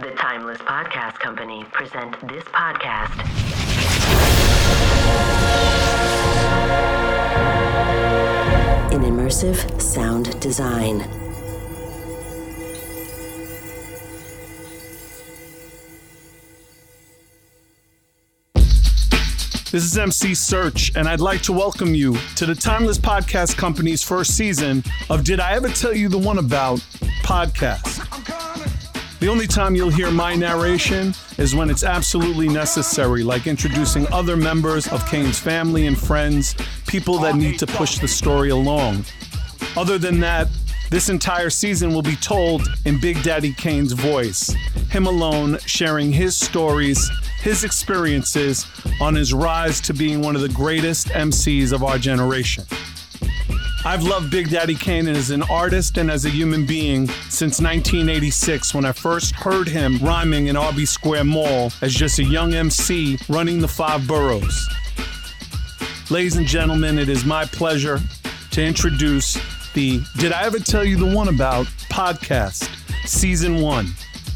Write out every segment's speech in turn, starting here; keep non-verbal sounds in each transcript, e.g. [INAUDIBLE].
The Timeless Podcast Company present this podcast. In immersive sound design. This is MC Serch, and I'd like to welcome you to the Timeless Podcast Company's first season of Did I Ever Tell You the One About podcast. The only time you'll hear my narration is when it's absolutely necessary, like introducing other members of Kane's family and friends, people that need to push the story along. Other than that, this entire season will be told in Big Daddy Kane's voice, him alone sharing his stories, his experiences on his rise to being one of the greatest MCs of our generation. I've loved Big Daddy Kane as an artist and as a human being since 1986 when I first heard him rhyming in Albee Square Mall as just a young MC running the five boroughs. Ladies and gentlemen, it is my pleasure to introduce the Did I Ever Tell You the One About podcast, season one.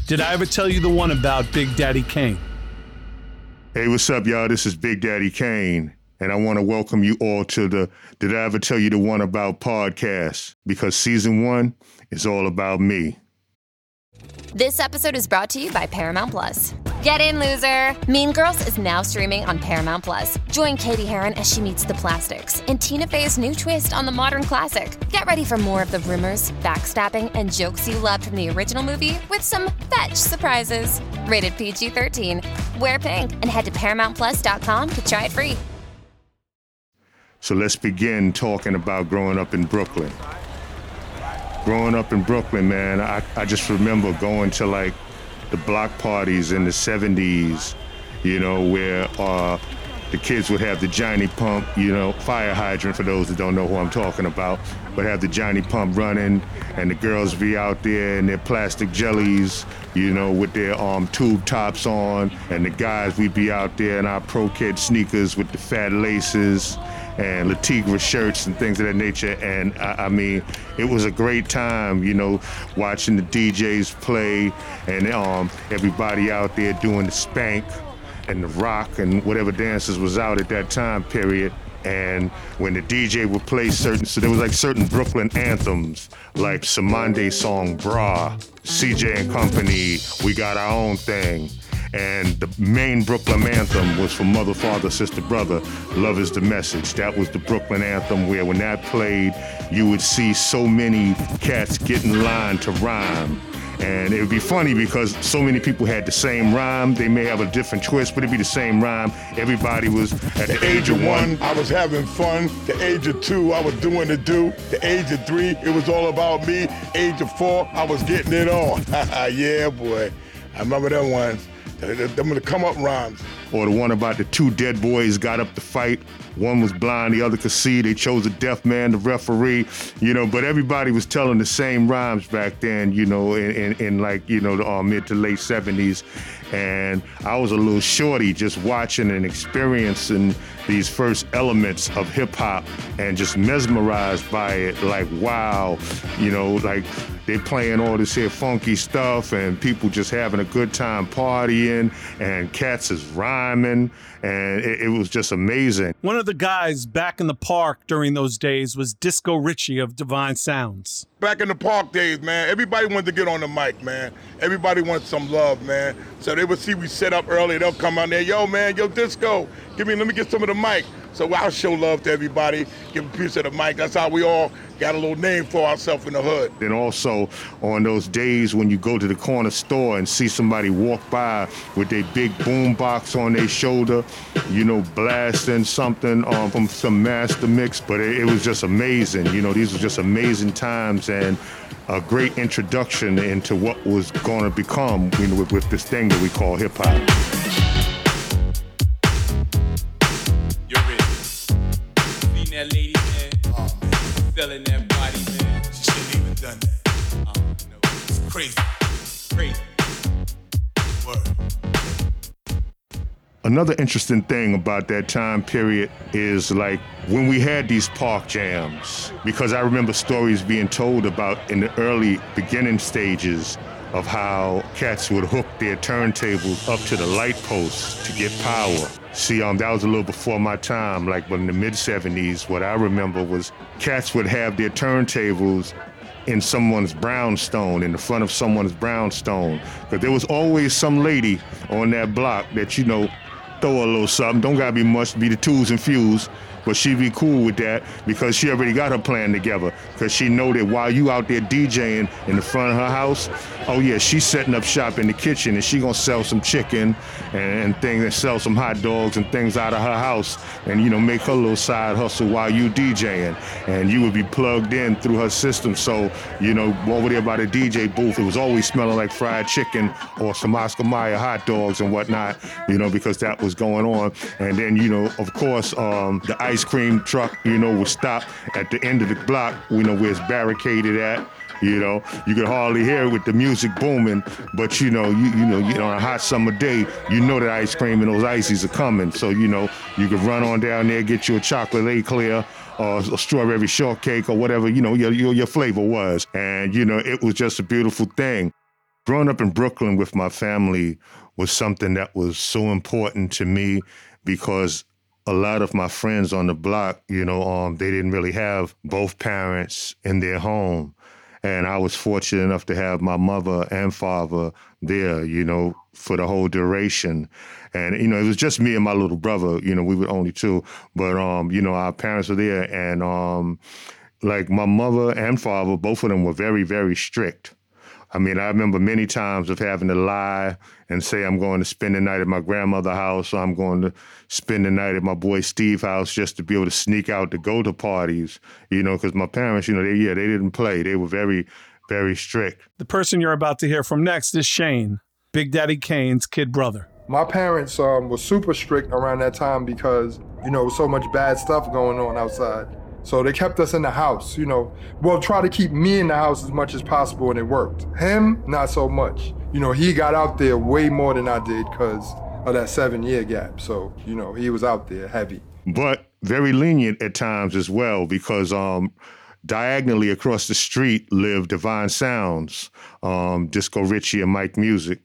Did I ever tell you the one about Big Daddy Kane? Hey, what's up, y'all? This is Big Daddy Kane, and I want to welcome you all to the Did I Ever Tell You the One About podcast because season one is all about me. This episode is brought to you by Paramount Plus. Get in, loser! Mean Girls is now streaming on Paramount Plus. Join Cady Heron as she meets the plastics and Tina Fey's new twist on the modern classic. Get ready for more of the rumors, backstabbing, and jokes you loved from the original movie with some fetch surprises. Rated PG 13. Wear pink and head to ParamountPlus.com to try it free. So let's begin talking about growing up in Brooklyn. Growing up in Brooklyn, man, I, I just remember going to like the block parties in the 70s, you know, where uh, the kids would have the Johnny Pump, you know, fire hydrant for those that don't know who I'm talking about, would have the Johnny Pump running, and the girls be out there in their plastic jellies, you know, with their um, tube tops on, and the guys, we'd be out there in our Pro Keds sneakers with the fat laces and Le Tigre shirts and things of that nature. And I, I, mean, it was a great time, you know, watching the DJs play and um, everybody out there doing the spank and the rock and whatever dances was out at that time period. And when the DJ would play certain, so there was like certain Brooklyn anthems, like Samande song Bra, CJ and Company, We Got Our Own Thing. And the main Brooklyn anthem was for Mother, Father, Sister, Brother, Love is the Message. That was the Brooklyn anthem where when that played, you would see so many cats get in line to rhyme. And it would be funny because so many people had the same rhyme. They may have a different twist, but it'd be the same rhyme. Everybody was at the age of one. I was having fun. The age of two, I was doing the do. The age of three, it was all about me. Age of four, I was getting it on. [LAUGHS] yeah, boy. I remember that one. Them the come up rhymes. Or the one about the two dead boys got up to fight. One was blind, the other could see. They chose a deaf man the referee, you know. But everybody was telling the same rhymes back then, you know, in, in, in like you know the uh, mid to late '70s. And I was a little shorty just watching and experiencing these first elements of hip hop and just mesmerized by it. Like, wow, you know, like they playing all this here funky stuff and people just having a good time partying and cats is rhyming and it, it, was just amazing. One of the guys back in the park during those days was Disco Ritchie of Divine Sounds. Back in the park days, man, everybody wanted to get on the mic, man. Everybody wanted some love, man. So they would see we set up early, they'll come out there, yo, man, yo, Disco, give me, let me get some of the mic. So I'll show love to everybody, give a piece of the mic. That's how we all got a little name for ourselves in the hood. And also on those days when you go to the corner store and see somebody walk by with their big boom box on their shoulder, you know, blasting something um, from some master mix. But it, it was just amazing. You know, these were just amazing times and a great introduction into what was going to become you know, with, with this thing that we call hip hop. Feeling that body, man. She shouldn't even done that. Uh, oh, no. It's crazy. Crazy. Word. Another interesting thing about that time period is like when we had these park jams, because I remember stories being told about in the early beginning stages of how cats would hook their turntables up to the light posts to get power. See, um, that was a little before my time. Like, in the mid 70s, what I remember was cats would have their turntables in someone's brownstone, in the front of someone's brownstone. Because there was always some lady on that block that, you know, throw a little something. Don't gotta be much, be the tools and fuse but she'd be cool with that because she already got her plan together. Because she know that while you out there DJing in the front of her house, oh yeah, she's setting up shop in the kitchen and she gonna sell some chicken and, and things and sell some hot dogs and things out of her house and you know make her little side hustle while you DJing. And you would be plugged in through her system. So you know over there by the DJ booth, it was always smelling like fried chicken or some Oscar Mayer hot dogs and whatnot. You know because that was going on. And then you know of course um, the ice ice cream truck, you know, would stop at the end of the block, you know, where it's barricaded at. You know, you can hardly hear it with the music booming, but you know, you you know, you know, on a hot summer day, you know that ice cream and those ices are coming. So you know, you could run on down there, get you a chocolate eclair or a strawberry shortcake or whatever you know your, your your flavor was, and you know, it was just a beautiful thing. Growing up in Brooklyn with my family was something that was so important to me because a lot of my friends on the block, you know, um, they didn't really have both parents in their home. And I was fortunate enough to have my mother and father there, you know, for the whole duration. And, you know, it was just me and my little brother, you know, we were only two. But, um, you know, our parents were there. And, um, like, my mother and father, both of them were very, very strict. I mean, I remember many times of having to lie and say I'm going to spend the night at my grandmother's house or I'm going to spend the night at my boy Steve's house just to be able to sneak out to go to parties, you know, because my parents, you know, they, yeah, they didn't play. They were very, very strict. The person you're about to hear from next is Shane, Big Daddy Kane's kid brother. My parents um, were super strict around that time because, you know, so much bad stuff going on outside. So they kept us in the house, you know. Well, try to keep me in the house as much as possible, and it worked. Him, not so much. You know, he got out there way more than I did because of that seven year gap. So, you know, he was out there heavy. But very lenient at times as well because um, diagonally across the street lived Divine Sounds, um, Disco Ritchie and Mike Music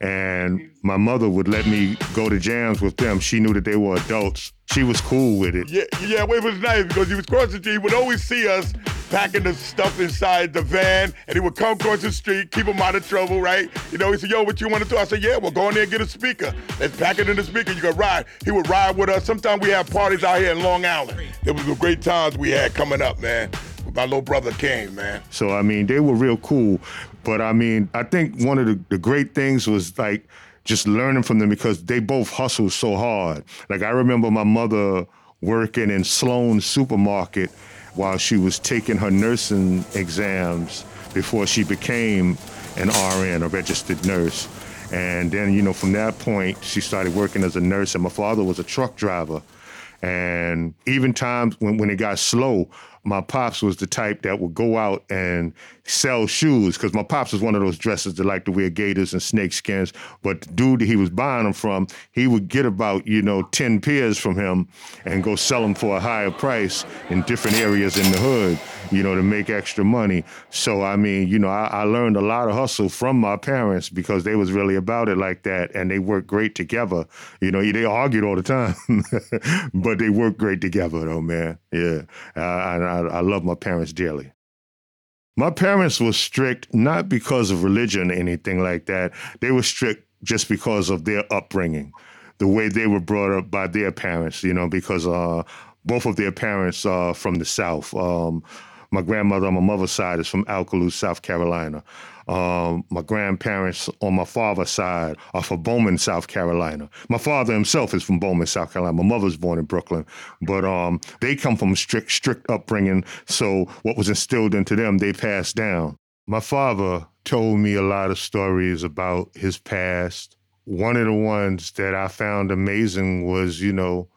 and my mother would let me go to jams with them. She knew that they were adults. She was cool with it. Yeah, yeah, it was nice because he was crossing the street. He would always see us packing the stuff inside the van, and he would come across the street, keep him out of trouble, right? You know, he said, "Yo, what you want to do?" I said, "Yeah, well, go in there and get a speaker. Let's pack it in the speaker. You can ride." He would ride with us. Sometimes we had parties out here in Long Island. It was the great times we had coming up, man. My little brother came, man. So I mean, they were real cool. But I mean, I think one of the, the great things was like just learning from them because they both hustled so hard. Like I remember my mother working in Sloan supermarket while she was taking her nursing exams before she became an RN, a registered nurse. And then, you know, from that point, she started working as a nurse, and my father was a truck driver. And even times when, when it got slow, my pops was the type that would go out and sell shoes because my pops was one of those dressers that like to wear gaiters and snake skins. But the dude that he was buying them from, he would get about, you know, 10 pairs from him and go sell them for a higher price in different areas in the hood, you know, to make extra money. So, I mean, you know, I, I learned a lot of hustle from my parents because they was really about it like that and they worked great together. You know, they argued all the time, [LAUGHS] but they worked great together though, man. Yeah. Uh, I, I love my parents dearly. My parents were strict not because of religion or anything like that. They were strict just because of their upbringing, the way they were brought up by their parents, you know, because uh, both of their parents are from the South. Um, my grandmother on my mother's side is from Alcolu, South Carolina. Um, my grandparents on my father's side are from Bowman, South Carolina. My father himself is from Bowman, South Carolina. My mother's born in Brooklyn, but um, they come from strict, strict upbringing. So what was instilled into them, they passed down. My father told me a lot of stories about his past. One of the ones that I found amazing was, you know,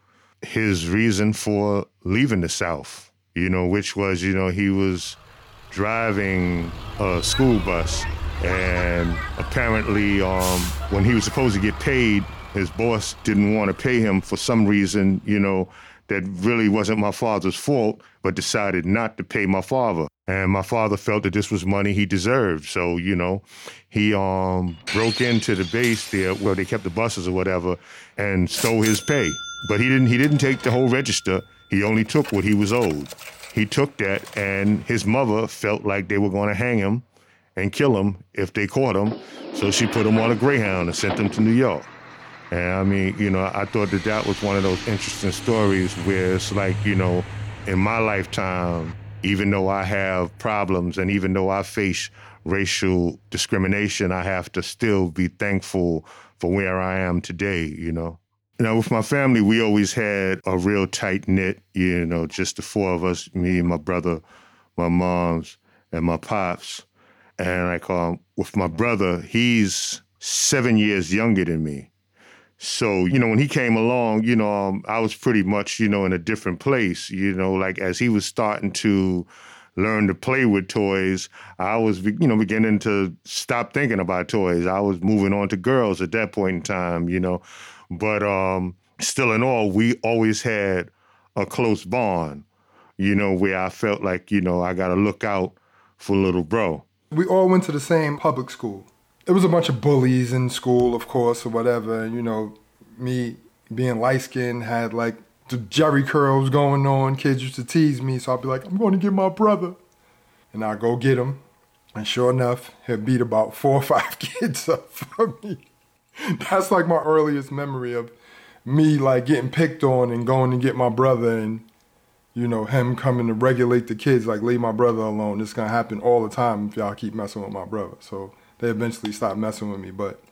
his reason for leaving the South you know, which was, you know, he was driving a school bus. And apparently, um, when he was supposed to get paid, his boss didn't want to pay him for some reason, you know, that really wasn't my father's fault, but decided not to pay my father. And my father felt that this was money he deserved. So, you know, he um, broke into the base there where they kept the buses or whatever and stole his pay. But he didn't he didn't take the whole register. He only took what he was owed. He took that and his mother felt like they were going to hang him and kill him if they caught him. So she put him on a Greyhound and sent him to New York. And I mean, you know, I thought that that was one of those interesting stories where it's like, you know, in my lifetime, even though I have problems and even though I face racial discrimination, I have to still be thankful for where I am today, you know. You know, with my family, we always had a real tight knit, you know, just the four of us, me, and my brother, my moms, and my pops. And like um, with my brother, he's seven years younger than me. So, you know, when he came along, you know, um, I was pretty much, you know, in a different place, you know, like as he was starting to learn to play with toys, I was, you know, beginning to stop thinking about toys. I was moving on to girls at that point in time, you know. But um, still in all, we always had a close bond, you know, where I felt like, you know, I got to look out for little bro. We all went to the same public school there was a bunch of bullies in school, of course, or whatever. You know, me being light skinned had like the Jheri curls going on. Kids used to tease me, so I'd be like, I'm going to get my brother. And I'd go get him. And sure enough, he beat about four or five [LAUGHS] kids up for me. That's like my earliest memory of me like getting picked on and going to get my brother and you know him coming to regulate the kids like leave my brother alone. It's gonna happen all the time if y'all keep messing with my brother. So they eventually stopped messing with me. But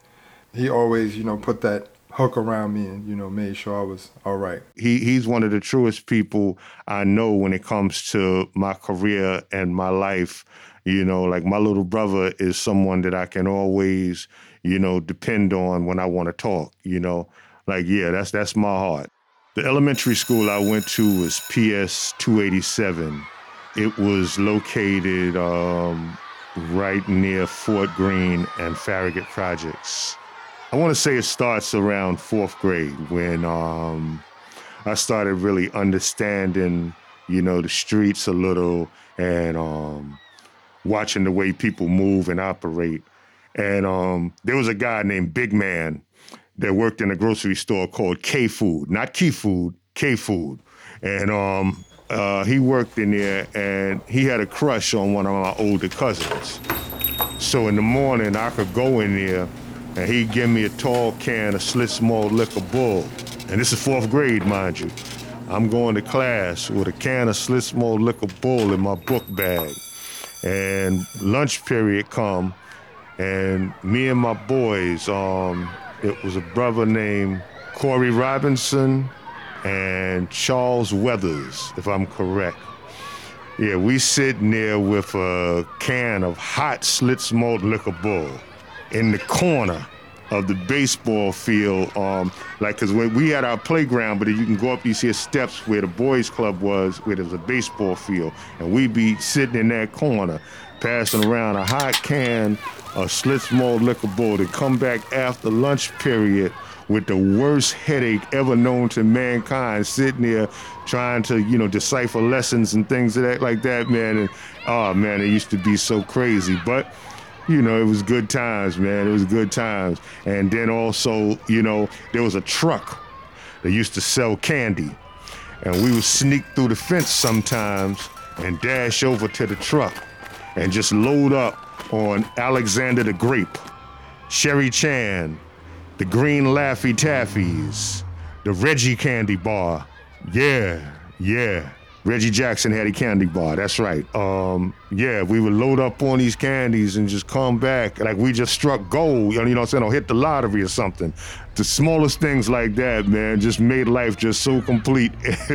he always, you know, put that hook around me and you know made sure I was all right. He he's one of the truest people I know when it comes to my career and my life. You know, like my little brother is someone that I can always, you know, depend on when I want to talk, you know. Like yeah, that's that's my heart. The elementary school I went to was PS 287. It was located um, right near Fort Greene and Farragut Projects. I want to say it starts around fourth grade when um, I started really understanding, you know, the streets a little and um, watching the way people move and operate. And um, there was a guy named Big Man that worked in a grocery store called K Food, not Key Food, K Food. And um, uh, he worked in there and he had a crush on one of my older cousins. So in the morning, I could go in there and he'd give me a tall can of Schlitz malt liquor bull. And this is fourth grade, mind you. I'm going to class with a can of Schlitz malt liquor bull in my book bag. And lunch period come, and me and my boys, um, it was a brother named Corey Robinson and Charles Weathers, if I'm correct. Yeah, we sitting there with a can of hot Schlitz malt liquor bull in the corner of the baseball field. Um, like, cause when we had our playground, but you can go up these here steps where the boys' club was, where there's a baseball field, and we'd be sitting in that corner, passing around a hot can of Schlitz malt liquor bull to come back after lunch period with the worst headache ever known to mankind, sitting there trying to, you know, decipher lessons and things like that, man. And oh man, it used to be so crazy. But you know, it was good times, man. It was good times. And then also, you know, there was a truck that used to sell candy. And we would sneak through the fence sometimes and dash over to the truck and just load up on Alexander the Grape, Sherry Chan, the green Laffy Taffies, the Reggie candy bar. Yeah, yeah. Reggie Jackson had a candy bar. That's right. Um, yeah, we would load up on these candies and just come back like we just struck gold. You know what I'm saying? Or hit the lottery or something. The smallest things like that, man, just made life just so complete [LAUGHS]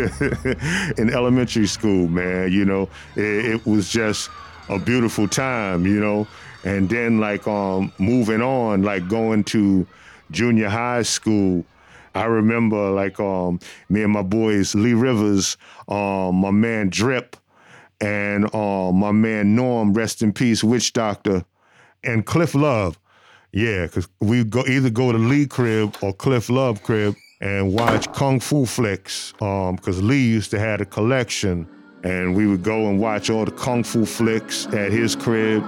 in elementary school, man. You know, it, it was just a beautiful time. You know, and then like um, moving on, like going to junior high school, I remember like um, me and my boys, Lee Rivers, um, my man Drip, and um, my man Norm, rest in peace, Witch Doctor, and Cliff Love. Yeah, because we go either go to Lee crib or Cliff Love crib and watch kung fu flicks. Um, because Lee used to have a collection and we would go and watch all the kung fu flicks at his crib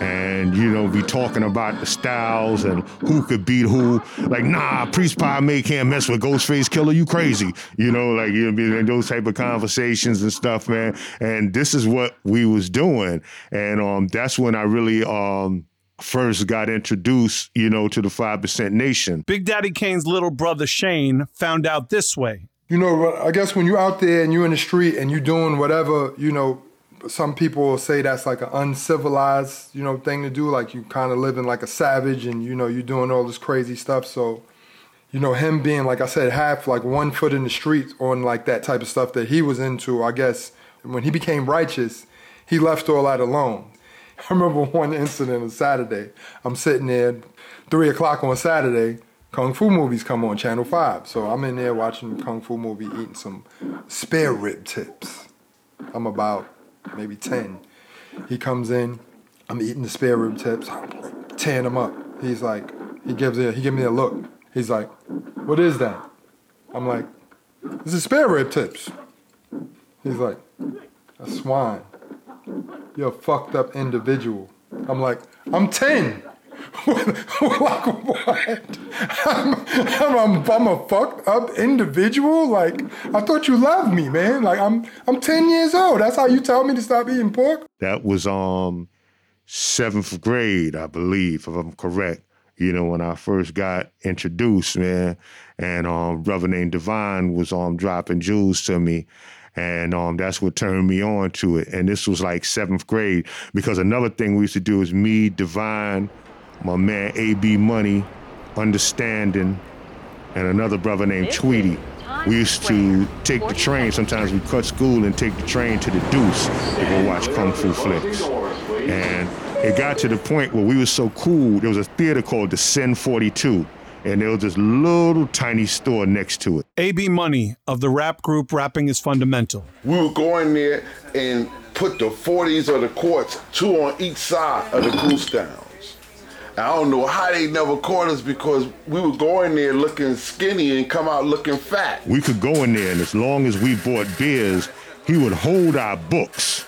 and you know be talking about the styles and who could beat who. Like nah priest Pai Mei can't mess with ghostface killer. You crazy. You know like you know in those type of conversations and stuff man. And this is what we was doing. And um that's when i really um first got introduced you know to the 5% nation. Big Daddy Kane's little brother Shane found out this way. You know, I guess when you're out there and you're in the street and you're doing whatever, you know, some people say that's like an uncivilized, you know, thing to do. Like you kind of living like a savage and, you know, you're doing all this crazy stuff. So, you know, him being, like I said, half like one foot in the street on like that type of stuff that he was into, I guess when he became righteous, he left all that alone. [LAUGHS] I remember one incident on Saturday. I'm sitting there, three o'clock on Saturday. Kung Fu movies come on Channel 5. So I'm in there watching Kung Fu movie, eating some spare rib tips. I'm about maybe 10. He comes in, I'm eating the spare rib tips, i tearing them up. He's like, he gives it, he gives me a look. He's like, what is that? I'm like, this is spare rib tips. He's like, a swine. You're a fucked up individual. I'm like, I'm 10. [LAUGHS] like what? I'm, I'm, I'm, a fucked up individual. Like I thought you loved me, man. Like I'm I'm ten years old. That's how you tell me to stop eating pork. that was um seventh grade i believe if i'm correct you know when i first got introduced man and um brother named divine was um dropping jewels to me and um, that's what turned me on to it. And this was like seventh grade because another thing we used to do is me, Divine, my man AB Money, Understanding, and another brother named Tweety. We used to take the train. Sometimes we cut school and take the train to the Deuce to go watch kung fu flicks. And it got to the point where we were so cool. There was a theater called the Cine 42, and there was this little tiny store next to it. AB Money of the rap group Rapping is Fundamental. we would go in there and put the 40s or the quarts, two on each side of the goose downs. I don't know how they never caught us because we would go in there looking skinny and come out looking fat. We could go in there, and as long as we bought beers, he would hold our books.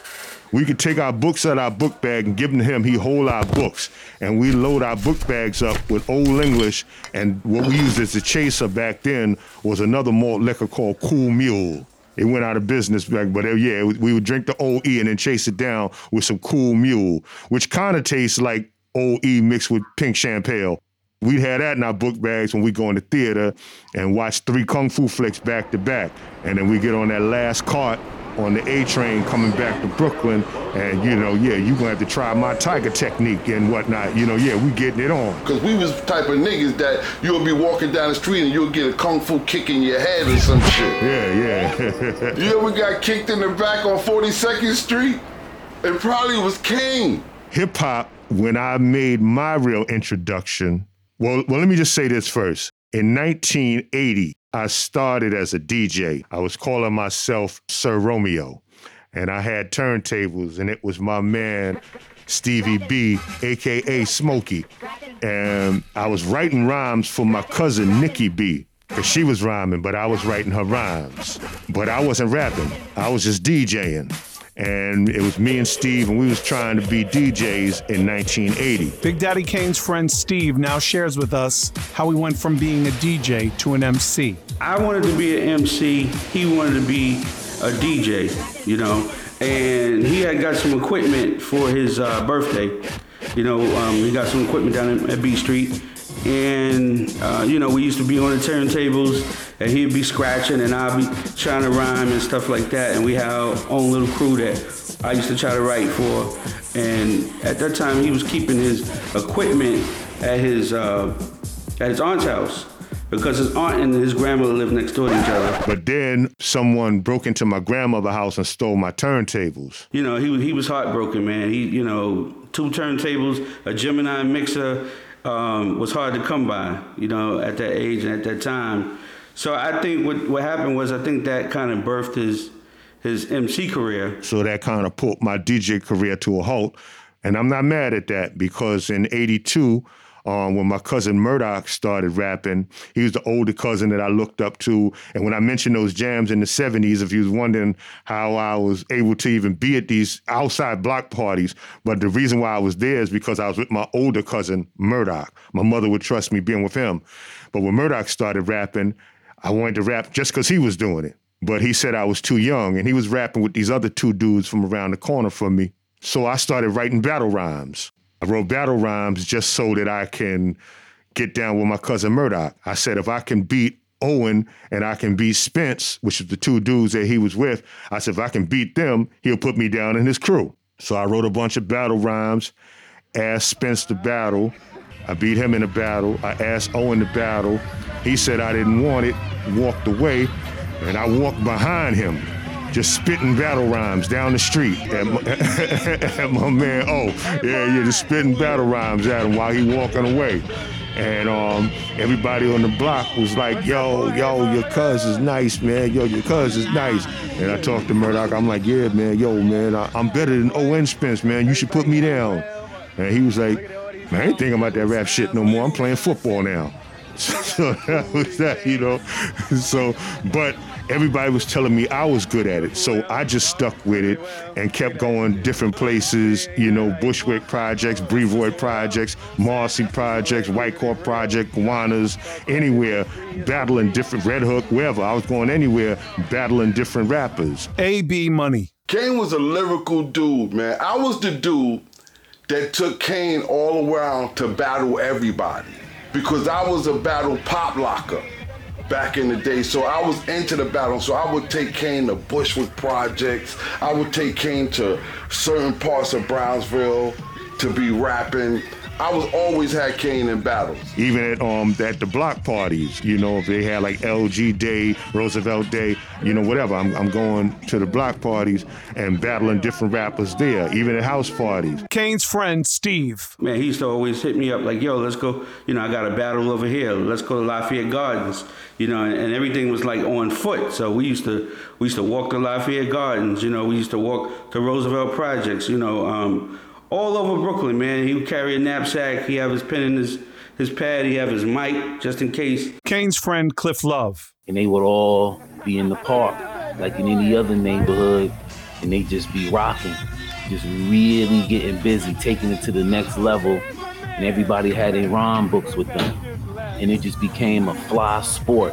We could take our books out our book bag and give them to him. He hold our books, and we load our book bags up with Old English. And what we used as a chaser back then was another malt liquor called Cool Mule. It went out of business back, but uh, yeah, we would drink the OE and then chase it down with some Cool Mule, which kind of tastes like OE mixed with pink champagne. We'd have that in our book bags when we go in the theater and watch three kung fu flicks back to back. And then we get on that last cart on the A train coming back to Brooklyn. And, you know, yeah, you're going to have to try my tiger technique and whatnot. You know, yeah, we getting it on. Cause we was the type of niggas that you'll be walking down the street and you'll get a kung fu kick in your head or some shit. Yeah, yeah. You ever got kicked in the back on 42nd Street? It probably was King. Hip hop, when I made my real introduction, well, well, let me just say this first. In 1980, I started as a DJ. I was calling myself Sir Romeo, and I had turntables, and it was my man Stevie B, aka Smokey, and I was writing rhymes for my cousin Nikki B. Cause she was rhyming, but I was writing her rhymes. But I wasn't rapping. I was just DJing. And it was me and Steve, and we was trying to be DJs in 1980. Big Daddy Kane's friend Steve now shares with us how he went from being a DJ to an MC. I wanted to be an MC. He wanted to be a DJ, you know. And he had got some equipment for his uh, birthday. You know, um, he got some equipment down at B Street. And, uh, you know, we used to be on the turntables and he'd be scratching and I'd be trying to rhyme and stuff like that. And we had our own little crew that I used to try to write for. And at that time, he was keeping his equipment at his, uh, at his aunt's house because his aunt and his grandmother lived next door to each other. But then someone broke into my grandmother's house and stole my turntables. You know, he he was heartbroken, man. He, you know, two turntables, a Gemini mixer um, was hard to come by. You know, at that age and at that time. So I think what what happened was I think that kind of birthed his his MC career. So that kind of put my DJ career to a halt. And I'm not mad at that because in 82, um, when my cousin Murdoch started rapping. He was the older cousin that I looked up to. And when I mentioned those jams in the 70s, if you was wondering how I was able to even be at these outside block parties, but the reason why I was there is because I was with my older cousin Murdoch. My mother would trust me being with him. But when Murdoch started rapping, I wanted to rap just because he was doing it. But he said I was too young, and he was rapping with these other two dudes from around the corner from me. So I started writing battle rhymes. I wrote battle rhymes just so that I can get down with my cousin Murdoch. I said, if I can beat Owen and I can beat Spence, which is the two dudes that he was with, I said, if I can beat them, he'll put me down in his crew. So I wrote a bunch of battle rhymes, asked Spence to battle. I beat him in a battle. I asked Owen to battle. He said I didn't want it, walked away, and I walked behind him just spitting battle rhymes down the street at my, [LAUGHS] at my man. Oh, yeah, yeah, just spitting battle rhymes at him while he walking away. And um, everybody on the block was like, yo, yo, your cuz is nice, man. Yo, your cuz is nice. And I talked to Murdoch. I'm like, yeah, man, yo, man, I, am better than Owen Spence, man. You should put me down. And he was like, man, I ain't thinking about that rap shit no more. I'm playing football now. [LAUGHS] So that was that, you know. [LAUGHS] So, but everybody was telling me I was good at it. So I just stuck with it and kept going different places, you know, Bushwick projects, Brevoort projects, Marcy projects, White Court project, Gowanus, anywhere, battling different Red Hook, wherever. I was going anywhere, battling different rappers. AB Money. Kane was a lyrical dude, man. I was the dude that took Kane all around to battle everybody because I was a battle pop locker back in the day. So I was into the battle. So I would take Kane to Bushwick projects. I would take Kane to certain parts of Brownsville to be rapping. I was always had Kane in battles. Even at um at the block parties, you know, if they had like LG Day, Roosevelt Day, you know, whatever. I'm, I'm going to the block parties and battling different rappers there, even at house parties. Kane's friend Steve. Man, he used to always hit me up like, yo, let's go, you know, I got a battle over here. Let's go to Lafayette Gardens. You know, and, and everything was like on foot. So we used to we used to walk to Lafayette Gardens, you know, we used to walk to Roosevelt Projects, you know, um, all over Brooklyn, man. He would carry a knapsack. He have his pen in his his pad. He have his mic just in case. Kane's friend Cliff Love. And they would all be in the park, like in any other neighborhood, and they just be rocking, just really getting busy, taking it to the next level. And everybody had their rhyme books with them, and it just became a fly sport.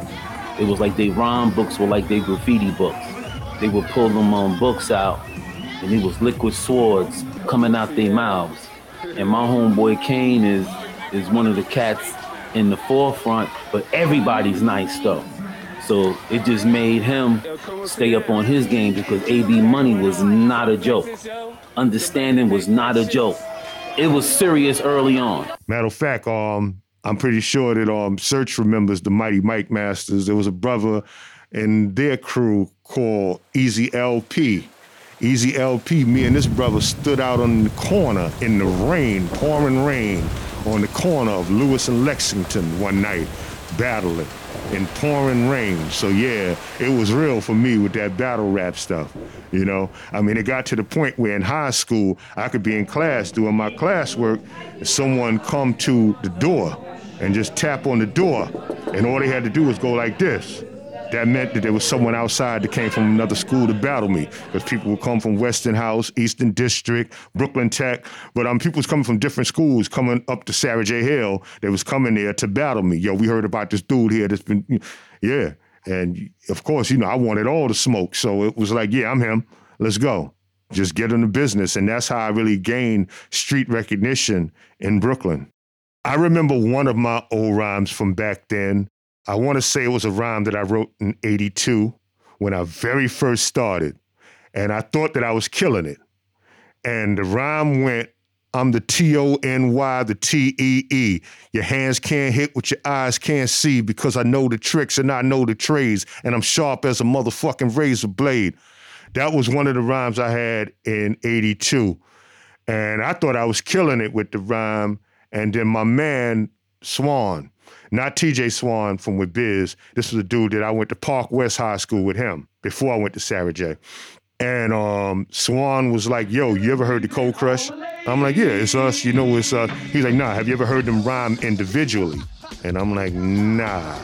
It was like they rhyme books were like their graffiti books. They would pull them on books out, and it was liquid swords coming out their mouths. And my homeboy Kane is is one of the cats in the forefront, but everybody's nice though. So it just made him stay up on his game because AB Money was not a joke. Understanding was not a joke. It was serious early on. Matter of fact, um, I'm pretty sure that um, Serch remembers the Mighty Mike Masters. There was a brother in their crew called Easy LP. Easy LP, me and this brother stood out on the corner in the rain, pouring rain, on the corner of Lewis and Lexington one night, battling in pouring rain. So yeah, it was real for me with that battle rap stuff. You know, I mean, it got to the point where in high school I could be in class doing my classwork, and someone come to the door and just tap on the door, and all they had to do was go like this that meant that there was someone outside that came from another school to battle me because people would come from Westinghouse, Eastern District, Brooklyn Tech. But um, people was coming from different schools coming up to Sarah J. Hale. They was coming there to battle me. Yo, we heard about this dude here that's been, yeah. And of course, you know, I wanted all the smoke. So it was like, yeah, I'm him. Let's go. Just get into business. And that's how I really gained street recognition in Brooklyn. I remember one of my old rhymes from back then I want to say it was a rhyme that I wrote in 82 when I very first started. And I thought that I was killing it. And the rhyme went, I'm the T O N Y, the T E E. Your hands can't hit what your eyes can't see because I know the tricks and I know the trades, and I'm sharp as a motherfucking razor blade. That was one of the rhymes I had in 82. And I thought I was killing it with the rhyme. And then my man, Swan, not TJ Swan from with Biz. This was a dude that I went to Park West High School with him before I went to Sarah J. And um, Swan was like, "Yo, you ever heard the Cold Crush?" I'm like, "Yeah, it's us. You know, it's us." He's like, "Nah, have you ever heard them rhyme individually?" And I'm like, "Nah."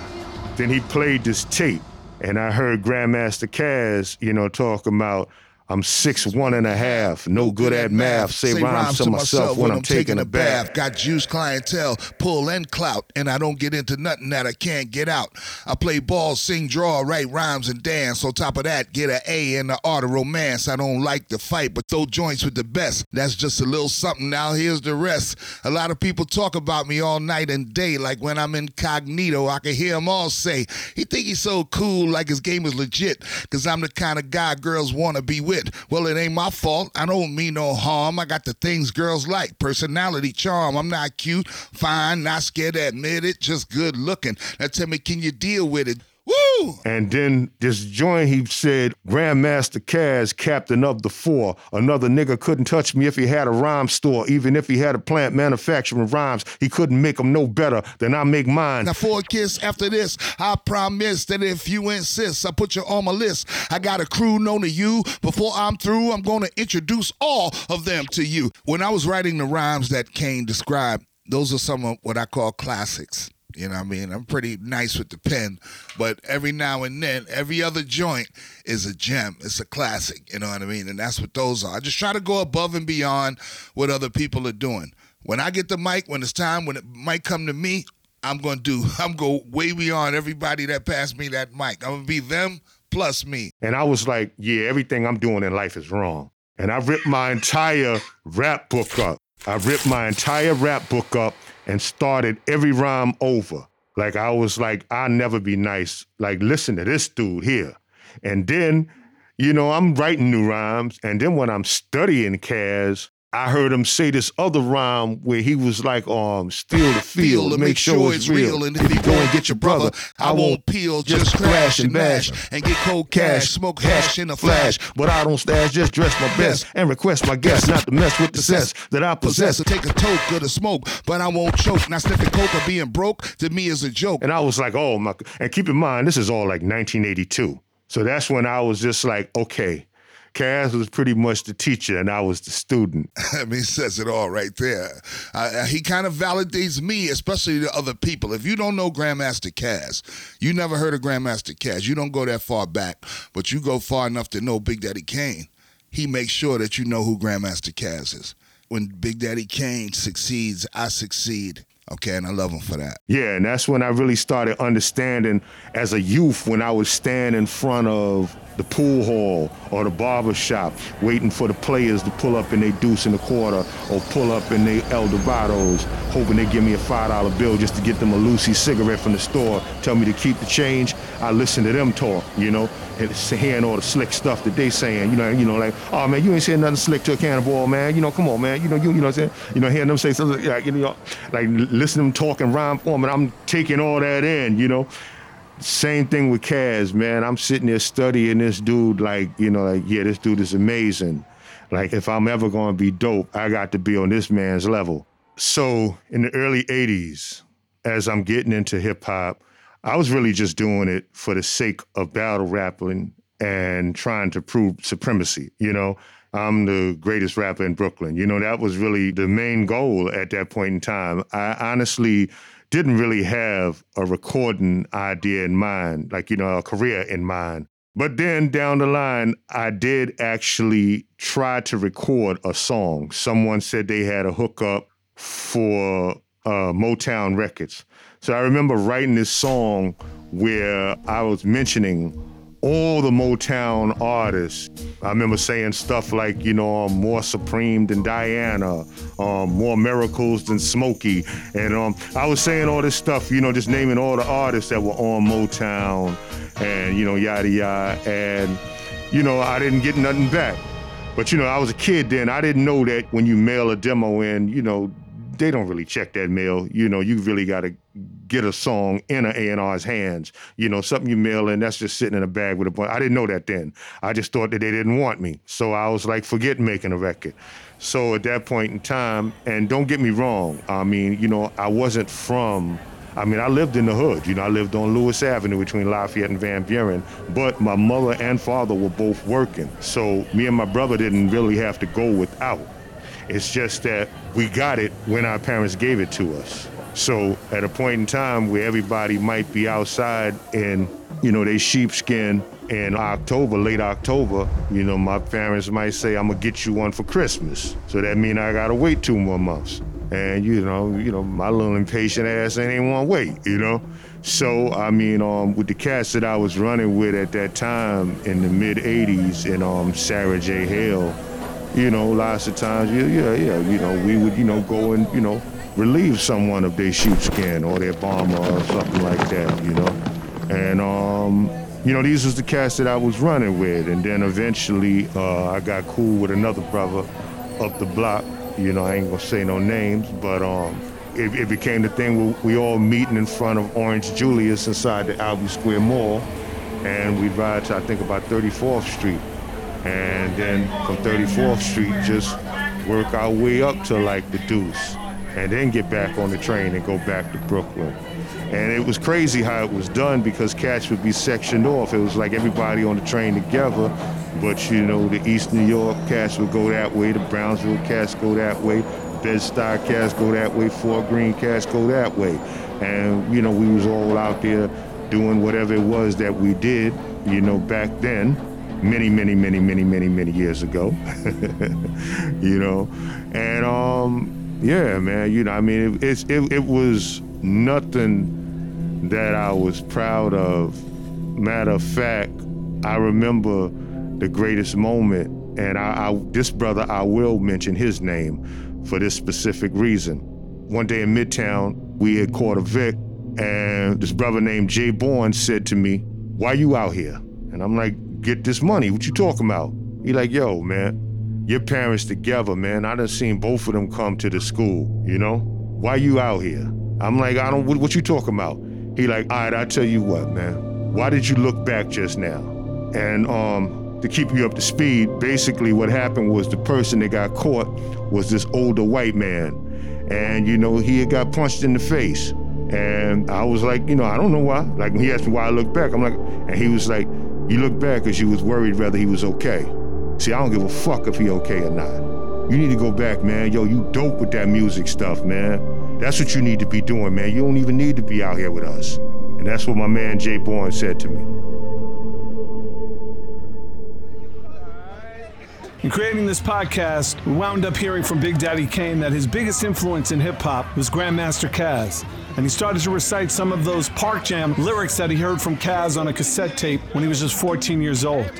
Then he played this tape, and I heard Grandmaster Caz, you know, talk about. I'm six one and a half, no good at math. Say, rhymes to myself when I'm taking a bath. Got juice clientele, pull and clout, and I don't get into nothing that I can't get out. I play ball, sing, draw, write rhymes, and dance. On top of that, get an A in the art of romance. I don't like to fight, but throw joints with the best. That's just a little something. Now here's the rest. A lot of people talk about me all night and day, like when I'm incognito, I can hear them all say, he think he's so cool, like his game is legit, cause I'm the kind of guy girls wanna be with. Well, it ain't my fault. I don't mean no harm. I got the things girls like personality, charm. I'm not cute, fine, not scared to admit it, just good looking. Now tell me, can you deal with it? Woo! And then this joint, he said, Grandmaster Caz, captain of the four. Another nigga couldn't touch me if he had a rhyme store. Even if he had a plant manufacturing rhymes, he couldn't make them no better than I make mine. Now for a kiss after this, I promise that if you insist, I put you on my list. I got a crew known to you. Before I'm through, I'm gonna introduce all of them to you. When I was writing the rhymes that Kane described, those are some of what I call classics. You know what I mean? I'm pretty nice with the pen, but every now and then, every other joint is a gem. It's a classic. You know what I mean? And that's what those are. I just try to go above and beyond what other people are doing. When I get the mic, when it's time, when it might come to me, I'm gonna do. [LAUGHS] I'm go way beyond everybody that passed me that mic. I'm gonna be them plus me. And I was like, yeah, everything I'm doing in life is wrong. And I ripped my entire rap book up. I ripped my entire rap book up and started every rhyme over. Like I was like, I'll never be nice. Like, listen to this dude here. And then, you know, I'm writing new rhymes. And then when I'm studying Caz, I heard him say this other rhyme where he was like, um, steal the field, to make sure it's real. And if you go and get your brother, I won't peel, just crash and bash and get cold cash, smoke hash in a flash. But I don't stash, just dress my best and request my guests not to mess with the sense that I Possess possess. or take a toke of the smoke, but I won't choke. Now sniffing coke or being broke to me is a joke. And I was like, oh my, and keep in mind, this is all like 1982. So that's when I was just like, okay, Caz was pretty much the teacher and I was the student. [LAUGHS] I mean, says it all right there. Uh, he kind of validates me, especially to other people. If you don't know Grandmaster Caz, you never heard of Grandmaster Caz. You don't go that far back, but you go far enough to know Big Daddy Kane. He makes sure that you know who Grandmaster Caz is. When Big Daddy Kane succeeds, I succeed. Okay, and I love him for that. Yeah, and that's when I really started understanding as a youth when I would stand in front of the pool hall or the barber shop waiting for the players to pull up in their deuce and a quarter or pull up in their Eldorados, hoping they give me a $5 bill just to get them a Lucy cigarette from the store, tell me to keep the change. I listen to them talk, you know, and hearing all the slick stuff that they saying, you know, you know, like, oh man, you ain't saying nothing slick to a cannonball, man. You know, come on, man. You know, you, you know what I'm saying? You know, hearing them say something like, you know, like listening to them talk in rhyme form, and I'm taking all that in, you know. Same thing with Caz, man. I'm sitting there studying this dude, like, you know, like, yeah, this dude is amazing. Like, if I'm ever gonna be dope, I got to be on this man's level. So, in the early 80s, as I'm getting into hip hop, I was really just doing it for the sake of battle rapping and trying to prove supremacy, you know? I'm the greatest rapper in Brooklyn. You know, that was really the main goal at that point in time. I honestly didn't really have a recording idea in mind, like, you know, a career in mind. But then down the line, I did actually try to record a song. Someone said they had a hookup for uh, Motown Records. So I remember writing this song where I was mentioning all the Motown artists. I remember saying stuff like, you know, um, more supreme than Diana, um, more miracles than Smokey. And um, I was saying all this stuff, you know, just naming all the artists that were on Motown and, you know, yada yada. And, you know, I didn't get nothing back. But, you know, I was a kid then. I didn't know that when you mail a demo in, you know, they don't really check that mail. You know, you really got to get a song in an A&R's hands. You know, something you mail in, that's just sitting in a bag with a bunch. I didn't know that then. I just thought that they didn't want me. So I was like, forget making a record. So at that point in time, and don't get me wrong, I mean, you know, I wasn't from I mean, I lived in the hood. You know, I lived on Lewis Avenue between Lafayette and Van Buren, but my mother and father were both working. So me and my brother didn't really have to go without. It's just that we got it when our parents gave it to us. So at a point in time where everybody might be outside in, you know, they sheepskin in October, late October, you know, my parents might say, I'm gonna get you one for Christmas. So that means I gotta wait two more months. And you know, you know, my little impatient ass ain't want to wait, you know. So I mean, um, with the cats that I was running with at that time in the mid '80s, and um, Sarah J. Hale, you know, lots of times, yeah, yeah, yeah, you know, we would, you know, go and, you know, relieve someone of their sheepskin or their bomber or something like that, you know. And um, you know, these was the cats that I was running with, and then eventually uh, I got cool with another brother up the block. You know, I ain't gonna say no names, but um, it, it became the thing where we all meeting in front of Orange Julius inside the Albee Square Mall, and we'd ride to I think about 34th Street, and then from 34th Street just work our way up to like the Deuce, and then get back on the train and go back to Brooklyn. And it was crazy how it was done because cats would be sectioned off. It was like everybody on the train together, but you know, the East New York cats would go that way, the Brownsville cats go that way, Bed-Stuy cats go that way, Fort Greene cats go that way. And you know, we was all out there doing whatever it was that we did, you know, back then, many, many, many, many, many, many years ago. [LAUGHS] you know, and um, yeah, man, you know, I mean, it, it's it, it was nothing that I was proud of. Matter of fact, I remember the greatest moment, and I, I, this brother, I will mention his name for this specific reason. One day in Midtown, we had caught a Vic, and this brother named Jay Bourne said to me, "Why you out here?" And I'm like, "Get this money. What you talking about?" He like, "Yo, man, your parents together, man. I done seen both of them come to the school. You know, why you out here?" I'm like, "I don't. What, what you talking about?" He like, all right, I tell you what, man. Why did you look back just now? And um, to keep you up to speed, basically what happened was the person that got caught was this older white man. And, you know, he had got punched in the face. And I was like, you know, I don't know why. Like, he asked me why I looked back. I'm like, and he was like, you look back because you was worried whether he was okay. See, I don't give a fuck if he okay or not. You need to go back, man. Yo, you dope with that music stuff, man. That's what you need to be doing, man. You don't even need to be out here with us. And that's what my man Jay Bourne said to me. In creating this podcast, we wound up hearing from Big Daddy Kane that his biggest influence in hip hop was Grandmaster Caz. And he started to recite some of those Park Jam lyrics that he heard from Caz on a cassette tape when he was just 14 years old.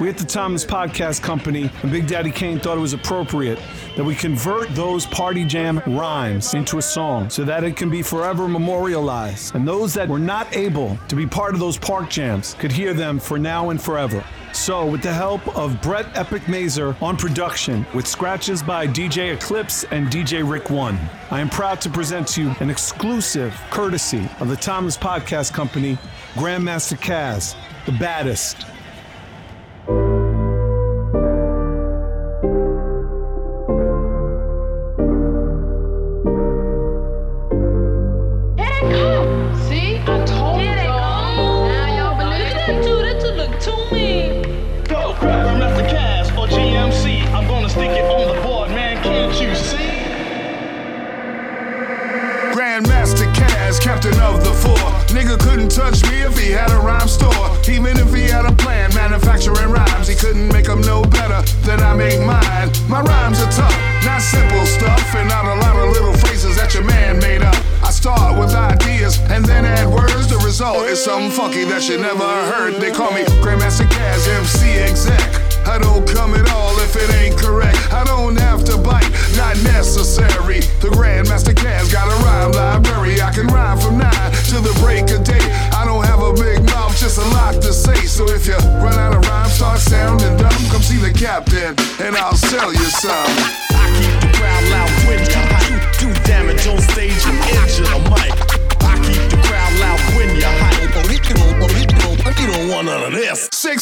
We at the Timeless Podcast Company and Big Daddy Kane thought it was appropriate that we convert those party jam rhymes into a song so that it can be forever memorialized. And those that were not able to be part of those park jams could hear them for now and forever. So, with the help of Brett Epic Mazer on production, with scratches by DJ Eclipse and DJ Rick One, I am proud to present to you an exclusive courtesy of the Timeless Podcast Company, Grandmaster Caz, the baddest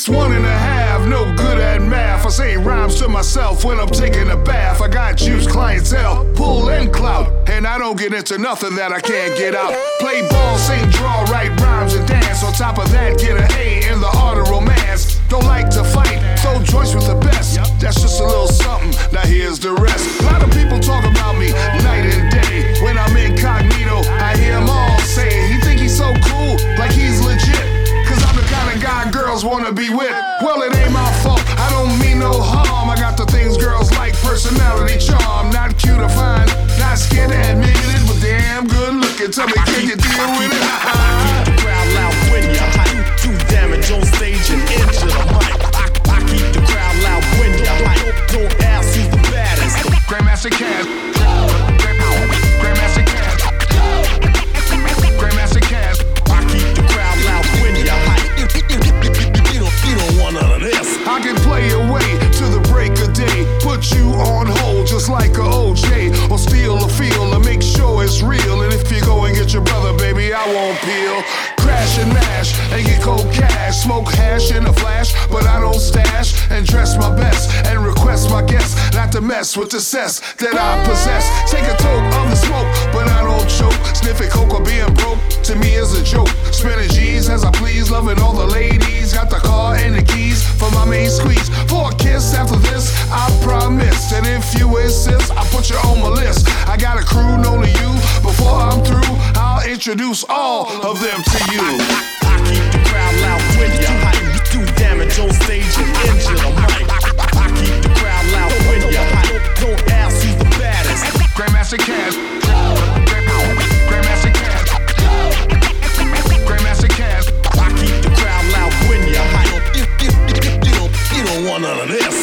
One and a half, no good at math. I say rhymes to myself when I'm taking a bath. I got juice, clientele, pull and clout, And I don't get into nothing that I can't get out. Play ball, sing, draw, write rhymes, and dance. On top of that, get an A in the art of romance. Don't like to fight, throw joints with the best. That's just a little something. Now here's the rest. A lot of people talk about me night and day. When I'm incognito, I hear them all saying wanna be with. Well, it ain't my fault, I don't mean no harm. I got the things girls like personality, charm. Not cute or fine, not scared to admit it, but damn good looking. Tell me, can you deal with it? keep [LAUGHS] the crowd loud when you're hype. Do damage on stage and into the mic. I, I keep the crowd loud when you're hype. Don't ask who's the baddest. Grandmaster. Put you on hold just like a OJ. Or steal a feel and make sure it's real. And if you go and get your brother, baby, I won't peel. Crash and mash and get cold cash. Smoke hash in a flash, but I don't stash. And dress my best and request my guests not to mess with the cess that I possess. Take a toke of the smoke, but I don't choke. Sniffing coke or being broke to me is a joke. Spinning G's as I please, loving all the ladies. Got the car and the keys for my main squeeze. For a kiss after this, I promise. And if you insist, I put you on my list. I got a crew known to you. Before I'm through, I'll introduce all of them to you. I keep the crowd loud when you're hype. Do damage on stage and into the mic. I keep the crowd loud when you're hype. Don't ask who's the baddest. Grandmaster Caz. Want none of this.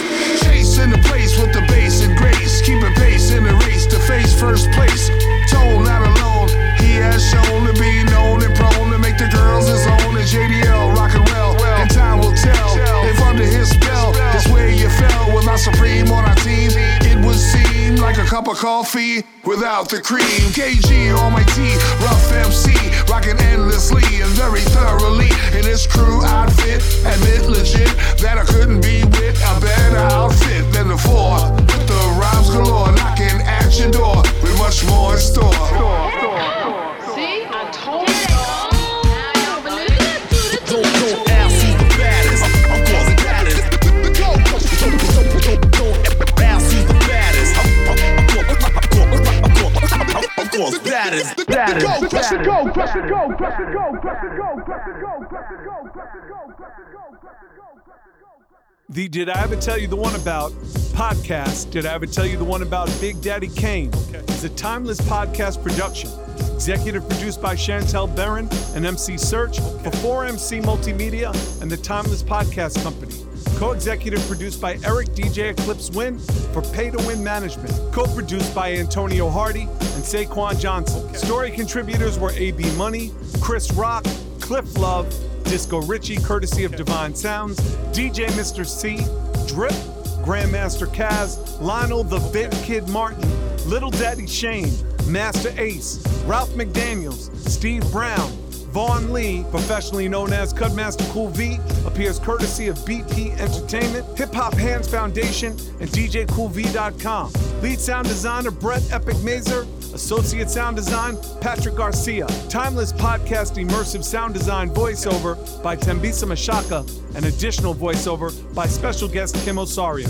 Chasing the place with the bass and grace. Keeping pace in the race to face first place. Tone not alone. He has shown to be known and prone to make the girls his own. And JDL rockin' well. And time will tell if under his spell is where you fell with my supreme on our team. It would seem like a cup of coffee without the cream. KG on my tee, rough MC, rockin' endlessly and very thoroughly in his crew outfit. Admit legit that I couldn't be with a better outfit than the four. With the rhymes galore, knocking at your door with much more in store. Course, baddest. Baddest. Crush the go, crush the go, crush the go, crush the go, crush the go, crush the go, crush the go. The Did I Ever Tell You the One About podcast, Did I Ever Tell You the One About Big Daddy Kane, is a timeless podcast production. Executive produced by Chantel Barron and MC Serch for 4MC Multimedia and the Timeless Podcast Company. Co-executive produced by Eric DJ Eclipse Win for Pay to Win Management. Co-produced by Antonio Hardy and Saquon Johnson. Story contributors were AB Money, Chris Rock, Cliff Love, Disco Ritchie, courtesy of Divine Sounds, DJ Mr. C, Drip, Grandmaster Caz, Lionel the Bit Kid Martin, Little Daddy Shane, Masta Ace, Ralph McDaniels, Steve Brown, Vaughn Lee, professionally known as Cutmaster Cool V, appears courtesy of BP Entertainment, Hip Hop Hands Foundation, and DJCoolV.com. Lead sound designer Brett Epic Mazer, Associate sound design Patrick Garcia. Timeless podcast immersive sound design voiceover by Thembisa Mshaka, and additional voiceover by special guest Kim Osorio.